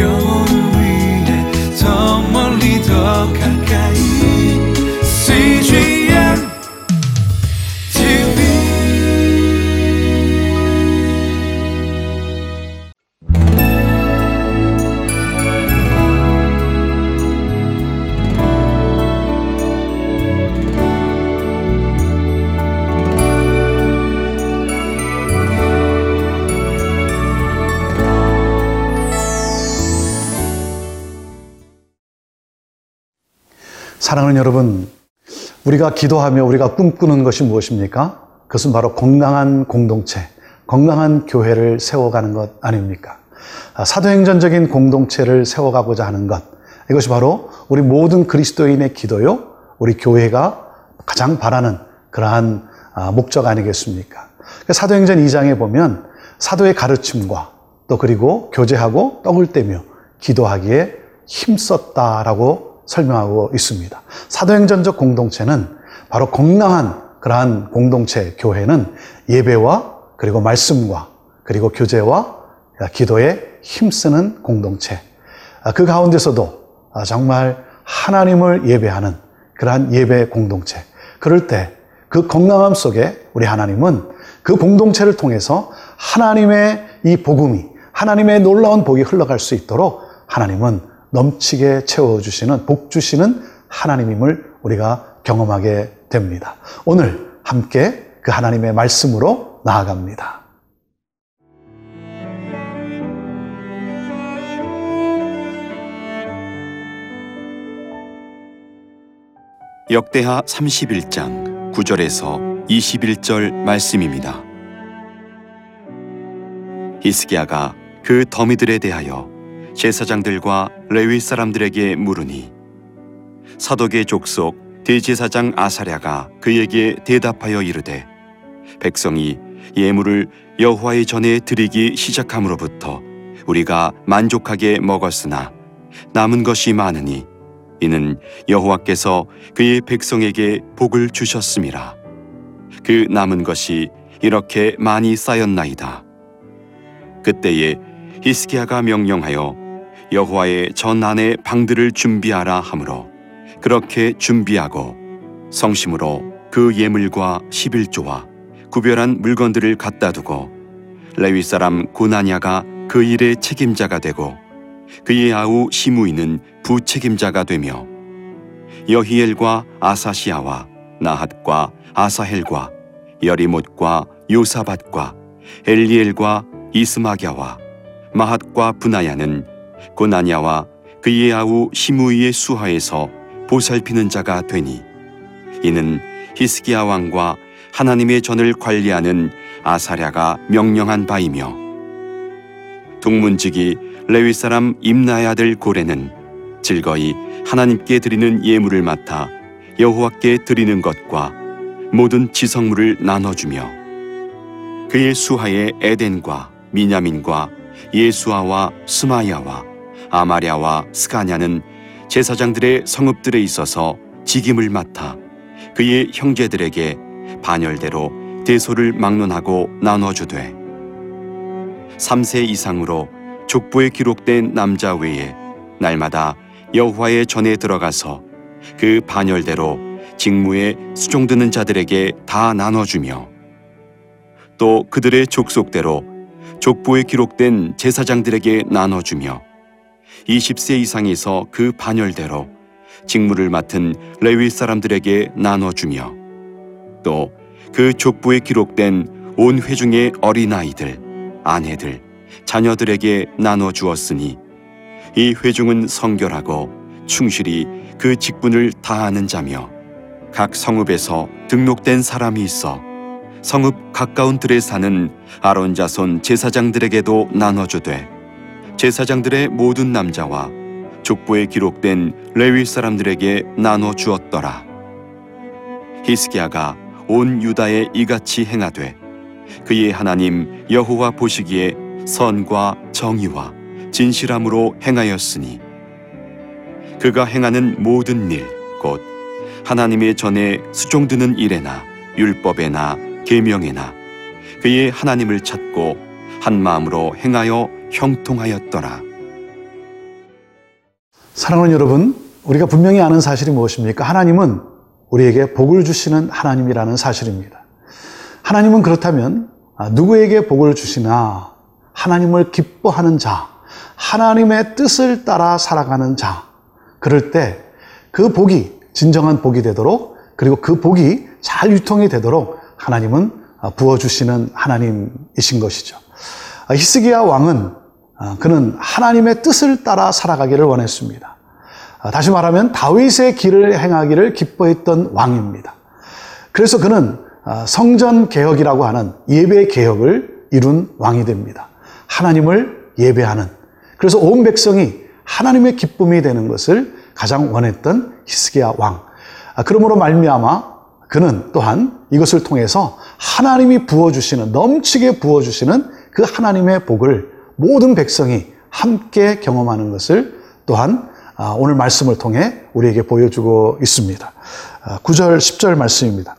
영 사랑하는 여러분, 우리가 기도하며 우리가 꿈꾸는 것이 무엇입니까? 그것은 바로 건강한 공동체, 건강한 교회를 세워가는 것 아닙니까? 아, 사도행전적인 공동체를 세워가고자 하는 것. 이것이 바로 우리 모든 그리스도인의 기도요, 우리 교회가 가장 바라는 그러한 아, 목적 아니겠습니까? 사도행전 2장에 보면 사도의 가르침과 또 그리고 교제하고 떡을 떼며 기도하기에 힘썼다라고 설명하고 있습니다. 사도행전적 공동체는 바로 건강한 그러한 공동체 교회는 예배와 그리고 말씀과 그리고 교제와 기도에 힘쓰는 공동체. 그 가운데서도 정말 하나님을 예배하는 그러한 예배 공동체. 그럴 때 그 건강함 속에 우리 하나님은 그 공동체를 통해서 하나님의 이 복음이 하나님의 놀라운 복이 흘러갈 수 있도록 하나님은 넘치게 채워주시는, 복 주시는 하나님임을 우리가 경험하게 됩니다. 오늘 함께 그 하나님의 말씀으로 나아갑니다. 역대하 31장 9절에서 21절 말씀입니다. 히스기야가 그 더미들에 대하여 제사장들과 레위 사람들에게 물으니 사독의 족속 대제사장 아사랴가 그에게 대답하여 이르되 백성이 예물을 여호와의 전에 드리기 시작함으로부터 우리가 만족하게 먹었으나 남은 것이 많으니 이는 여호와께서 그의 백성에게 복을 주셨음이라. 그 남은 것이 이렇게 많이 쌓였나이다. 그때에 히스기야가 명령하여 여호와의 전 안에 방들을 준비하라 하므로 그렇게 준비하고 성심으로 그 예물과 11조와 구별한 물건들을 갖다 두고 레위 사람 고나냐가 그 일의 책임자가 되고 그의 아우 시무이는 부책임자가 되며 여히엘과 아사시아와 나핫과 아사헬과 여리못과 요사밭과 엘리엘과 이스마갸와 마핫과 분하야는 고나냐와 그의 아우 시무이의 수하에서 보살피는 자가 되니 이는 히스기야 왕과 하나님의 전을 관리하는 아사랴가 명령한 바이며 동문직이 레위 사람 임나의 아들 고레는 즐거이 하나님께 드리는 예물을 맡아 여호와께 드리는 것과 모든 지성물을 나눠주며 그의 수하에 에덴과 미냐민과 예수아와 스마야와 아마랴와 스가냐는 제사장들의 성읍들에 있어서 직임을 맡아 그의 형제들에게 반열대로 대소를 막론하고 나눠주되 3세 이상으로 족보에 기록된 남자 외에 날마다 여호와의 전에 들어가서 그 반열대로 직무에 수종드는 자들에게 다 나눠주며 또 그들의 족속대로 족보에 기록된 제사장들에게 나눠주며 20세 이상에서 그 반열대로 직무를 맡은 레위 사람들에게 나눠주며 또 그 족보에 기록된 온 회중의 어린아이들, 아내들, 자녀들에게 나눠주었으니 이 회중은 성결하고 충실히 그 직분을 다하는 자며 각 성읍에서 등록된 사람이 있어 성읍 가까운 들에 사는 아론 자손 제사장들에게도 나눠주되 제사장들의 모든 남자와 족보에 기록된 레위 사람들에게 나눠 주었더라. 히스기야가 온 유다에 이같이 행하되 그의 하나님 여호와 보시기에 선과 정의와 진실함으로 행하였으니 그가 행하는 모든 일 곧 하나님의 전에 수종드는 일에나 율법에나 계명에나 그의 하나님을 찾고 한 마음으로 행하여 형통하였더라. 사랑하는 여러분, 우리가 분명히 아는 사실이 무엇입니까? 하나님은 우리에게 복을 주시는 하나님이라는 사실입니다. 하나님은 그렇다면 아, 누구에게 복을 주시나 하나님을 기뻐하는 자, 하나님의 뜻을 따라 살아가는 자, 그럴 때 그 복이 진정한 복이 되도록 그리고 그 복이 잘 유통이 되도록 하나님은 아, 부어주시는 하나님이신 것이죠. 아, 히스기야 왕은 아, 그는 하나님의 뜻을 따라 살아가기를 원했습니다. 아, 다시 말하면 다윗의 길을 행하기를 기뻐했던 왕입니다. 그래서 그는 아, 성전 개혁이라고 하는 예배 개혁을 이룬 왕이 됩니다. 하나님을 예배하는 그래서 온 백성이 하나님의 기쁨이 되는 것을 가장 원했던 히스기야 왕. 아, 그러므로 말미암아 그는 또한 이것을 통해서 하나님이 부어주시는 넘치게 부어주시는 그 하나님의 복을 모든 백성이 함께 경험하는 것을 또한 아, 오늘 말씀을 통해 우리에게 보여주고 있습니다. 9절, 10절 말씀입니다.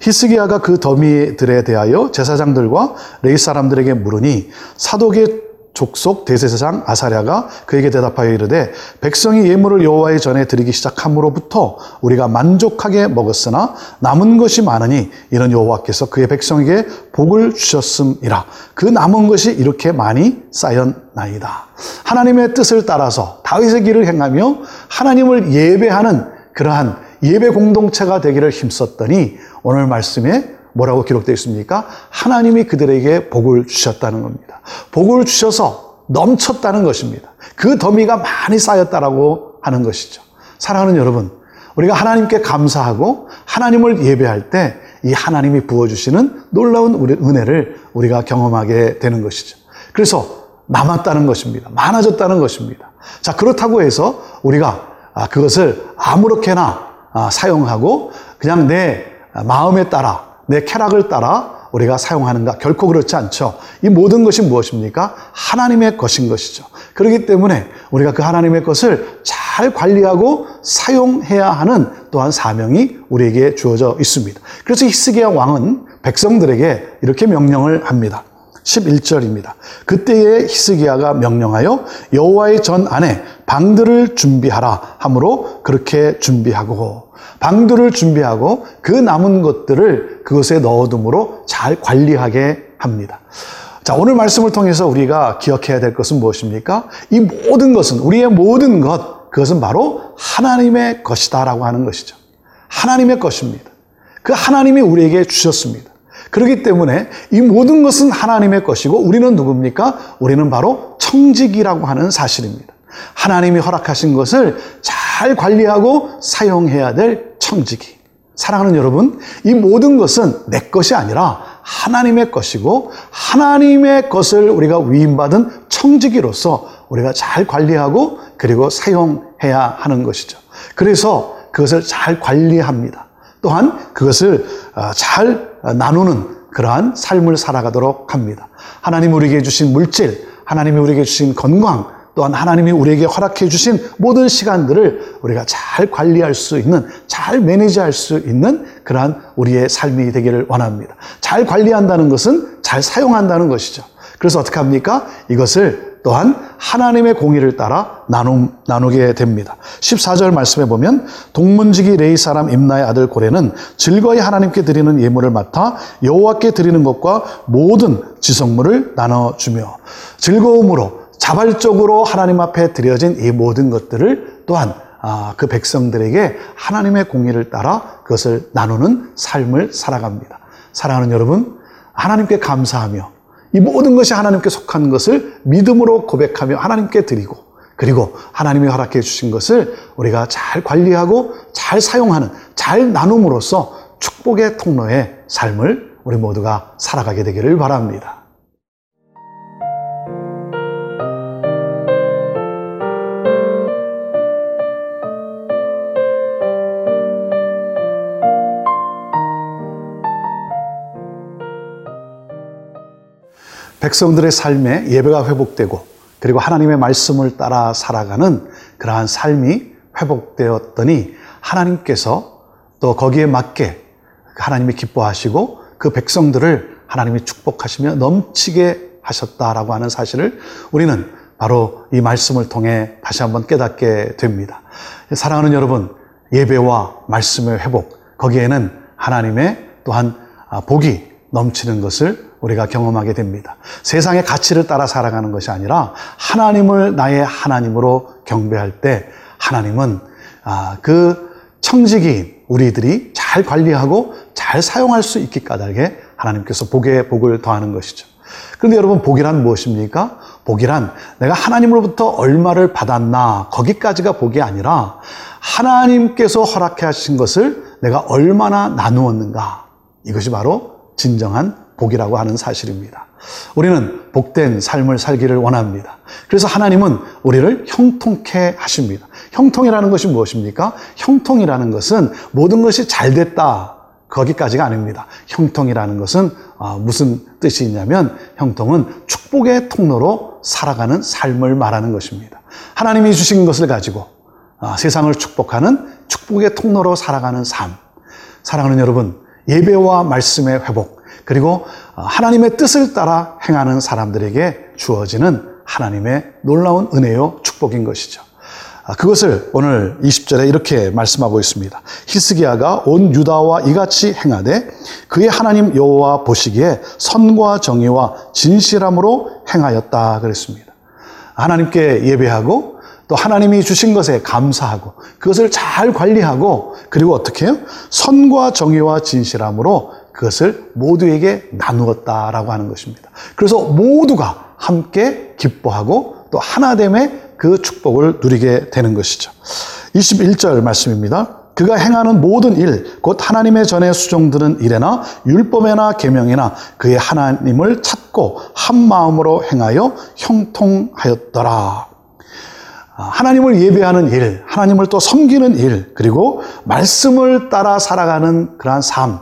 히스기야가 그 더미들에 대하여 제사장들과 레이 사람들에게 물으니 사독의 족속 대제사장 아사랴가 그에게 대답하여 이르되 백성이 예물을 여호와의 전에 드리기 시작함으로부터 우리가 만족하게 먹었으나 남은 것이 많으니 이런 여호와께서 그의 백성에게 복을 주셨음이라 그 남은 것이 이렇게 많이 쌓였나이다. 하나님의 뜻을 따라서 다윗의 길을 행하며 하나님을 예배하는 그러한 예배 공동체가 되기를 힘썼더니 오늘 말씀에 뭐라고 기록되어 있습니까? 하나님이 그들에게 복을 주셨다는 겁니다. 복을 주셔서 넘쳤다는 것입니다. 그 더미가 많이 쌓였다라고 하는 것이죠. 사랑하는 여러분, 우리가 하나님께 감사하고 하나님을 예배할 때 이 하나님이 부어주시는 놀라운 우리 은혜를 우리가 경험하게 되는 것이죠. 그래서 남았다는 것입니다. 많아졌다는 것입니다. 자, 그렇다고 해서 우리가 아, 그것을 아무렇게나 아, 사용하고 그냥 내 마음에 따라 내 쾌락을 따라 우리가 사용하는가? 결코 그렇지 않죠. 이 모든 것이 무엇입니까? 하나님의 것인 것이죠. 그렇기 때문에 우리가 그 하나님의 것을 잘 관리하고 사용해야 하는 또한 사명이 우리에게 주어져 있습니다. 그래서 히스기야 왕은 백성들에게 이렇게 명령을 합니다. 11절입니다. 그때에 히스기야가 명령하여 여호와의 전 안에 방들을 준비하라 하므로 그렇게 준비하고 방들을 준비하고 그 남은 것들을 그것에 넣어둠으로 잘 관리하게 합니다. 자, 오늘 말씀을 통해서 우리가 기억해야 될 것은 무엇입니까? 이 모든 것은, 우리의 모든 것, 그것은 바로 하나님의 것이다라고 하는 것이죠. 하나님의 것입니다. 그 하나님이 우리에게 주셨습니다. 그렇기 때문에 이 모든 것은 하나님의 것이고 우리는 누굽니까? 우리는 바로 청직이라고 하는 사실입니다. 하나님이 허락하신 것을 잘 관리하고 사용해야 될 청지기. 사랑하는 여러분, 이 모든 것은 내 것이 아니라 하나님의 것이고 하나님의 것을 우리가 위임받은 청지기로서 우리가 잘 관리하고 그리고 사용해야 하는 것이죠. 그래서 그것을 잘 관리합니다. 또한 그것을 어, 잘 나누는 그러한 삶을 살아가도록 합니다. 하나님 우리에게 주신 물질, 하나님이 우리에게 주신 건강, 또한 하나님이 우리에게 허락해 주신 모든 시간들을 우리가 잘 관리할 수 있는, 잘 매니지할 수 있는 그러한 우리의 삶이 되기를 원합니다. 잘 관리한다는 것은 잘 사용한다는 것이죠. 그래서 어떻게 합니까? 이것을 또한 하나님의 공의를 따라 나누, 나누게 됩니다. 14절 말씀에 보면 동문지기 레이 사람 임나의 아들 고레는 즐거이 하나님께 드리는 예물을 맡아 여호와께 드리는 것과 모든 지성물을 나눠주며 즐거움으로 자발적으로 하나님 앞에 드려진 이 모든 것들을 또한 아, 그 백성들에게 하나님의 공의를 따라 그것을 나누는 삶을 살아갑니다. 사랑하는 여러분, 하나님께 감사하며 이 모든 것이 하나님께 속한 것을 믿음으로 고백하며 하나님께 드리고 그리고 하나님이 허락해 주신 것을 우리가 잘 관리하고 잘 사용하는 잘 나눔으로써 축복의 통로의 삶을 우리 모두가 살아가게 되기를 바랍니다. 백성들의 삶에 예배가 회복되고 그리고 하나님의 말씀을 따라 살아가는 그러한 삶이 회복되었더니 하나님께서 또 거기에 맞게 하나님이 기뻐하시고 그 백성들을 하나님이 축복하시며 넘치게 하셨다라고 하는 사실을 우리는 바로 이 말씀을 통해 다시 한번 깨닫게 됩니다. 사랑하는 여러분, 예배와 말씀의 회복, 거기에는 하나님의 또한 아, 복이 넘치는 것을 우리가 경험하게 됩니다. 세상의 가치를 따라 살아가는 것이 아니라 하나님을 나의 하나님으로 경배할 때 하나님은 아, 그 청지기인 우리들이 잘 관리하고 잘 사용할 수 있기 까닭에 하나님께서 복에 복을 더하는 것이죠. 그런데 여러분 복이란 무엇입니까? 복이란 내가 하나님으로부터 얼마를 받았나 거기까지가 복이 아니라 하나님께서 허락해 하신 것을 내가 얼마나 나누었는가 이것이 바로 진정한 복이라고 하는 사실입니다. 우리는 복된 삶을 살기를 원합니다. 그래서 하나님은 우리를 형통케 하십니다. 형통이라는 것이 무엇입니까? 형통이라는 것은 모든 것이 잘 됐다. 거기까지가 아닙니다. 형통이라는 것은 아, 무슨 뜻이 있냐면 형통은 축복의 통로로 살아가는 삶을 말하는 것입니다. 하나님이 주신 것을 가지고 아, 세상을 축복하는 축복의 통로로 살아가는 삶. 사랑하는 여러분, 예배와 말씀의 회복, 그리고 아, 하나님의 뜻을 따라 행하는 사람들에게 주어지는 하나님의 놀라운 은혜요 축복인 것이죠. 아, 그것을 오늘 20절에 이렇게 말씀하고 있습니다. 히스기야가 온 유다와 이같이 행하되 그의 하나님 여호와 보시기에 선과 정의와 진실함으로 행하였다 그랬습니다. 하나님께 예배하고 또 하나님이 주신 것에 감사하고 그것을 잘 관리하고 그리고 어떻게 해요? 선과 정의와 진실함으로 그것을 모두에게 나누었다라고 하는 것입니다. 그래서 모두가 함께 기뻐하고 또 하나됨의 그 축복을 누리게 되는 것이죠. 21절 말씀입니다. 그가 행하는 모든 일, 곧 하나님의 전에 수종드는 일에나 율법에나 계명이나 그의 하나님을 찾고 한 마음으로 행하여 형통하였더라. 하나님을 예배하는 일, 하나님을 또 섬기는 일, 그리고 말씀을 따라 살아가는 그러한 삶,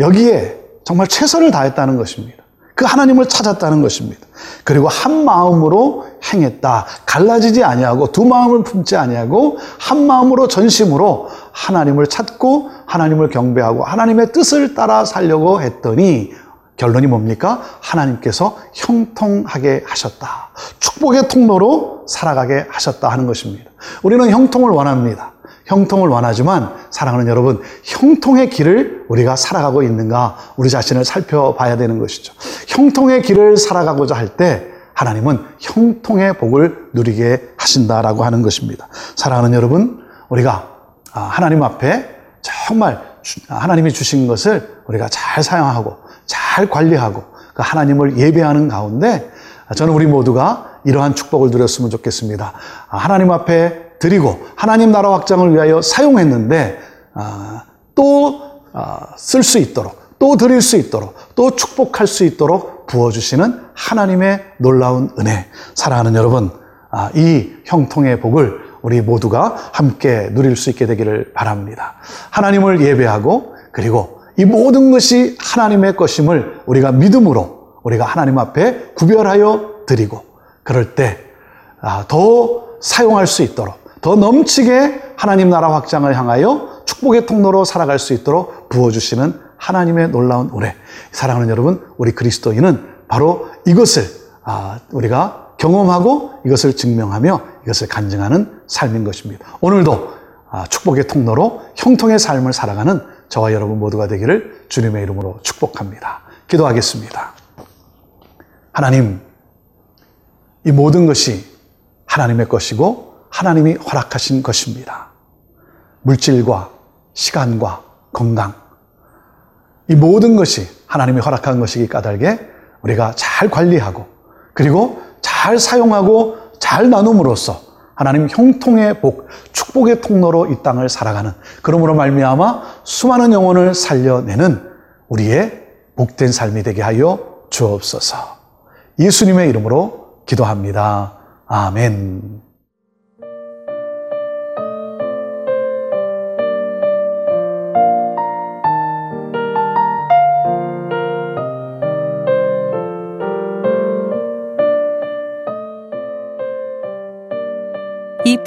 여기에 정말 최선을 다했다는 것입니다. 그 하나님을 찾았다는 것입니다. 그리고 한 마음으로 행했다. 갈라지지 아니하고 두 마음을 품지 아니하고 한 마음으로 전심으로 하나님을 찾고 하나님을 경배하고 하나님의 뜻을 따라 살려고 했더니 결론이 뭡니까? 하나님께서 형통하게 하셨다. 축복의 통로로 살아가게 하셨다 하는 것입니다. 우리는 형통을 원합니다. 형통을 원하지만 사랑하는 여러분, 형통의 길을 우리가 살아가고 있는가 우리 자신을 살펴봐야 되는 것이죠. 형통의 길을 살아가고자 할 때 하나님은 형통의 복을 누리게 하신다라고 하는 것입니다. 사랑하는 여러분, 우리가 아, 하나님 앞에 정말 하나님이 주신 것을 우리가 잘 사용하고 잘 관리하고 그 하나님을 예배하는 가운데 저는 우리 모두가 이러한 축복을 누렸으면 좋겠습니다. 아, 하나님 앞에 드리고 하나님 나라 확장을 위하여 사용했는데 아, 또쓸 수 있도록 또 드릴 수 있도록 또 축복할 수 있도록 부어주시는 하나님의 놀라운 은혜 사랑하는 여러분 아, 이 형통의 복을 우리 모두가 함께 누릴 수 있게 되기를 바랍니다. 하나님을 예배하고 그리고 이 모든 것이 하나님의 것임을 우리가 믿음으로 우리가 하나님 앞에 구별하여 드리고 그럴 때더 아, 사용할 수 있도록 더 넘치게 하나님 나라 확장을 향하여 축복의 통로로 살아갈 수 있도록 부어주시는 하나님의 놀라운 은혜. 사랑하는 여러분, 우리 그리스도인은 바로 이것을 아, 우리가 경험하고 이것을 증명하며 이것을 간증하는 삶인 것입니다. 오늘도 아, 축복의 통로로 형통의 삶을 살아가는 저와 여러분 모두가 되기를 주님의 이름으로 축복합니다. 기도하겠습니다. 하나님, 이 모든 것이 하나님의 것이고 하나님이 허락하신 것입니다. 물질과 시간과 건강. 이 모든 것이 하나님이 허락한 것이기 까닭에 우리가 잘 관리하고 그리고 잘 사용하고 잘 나눔으로써 하나님 형통의 복, 축복의 통로로 이 땅을 살아가는 그러므로 말미암아 수많은 영혼을 살려내는 우리의 복된 삶이 되게 하여 주옵소서. 예수님의 이름으로 기도합니다. 아멘.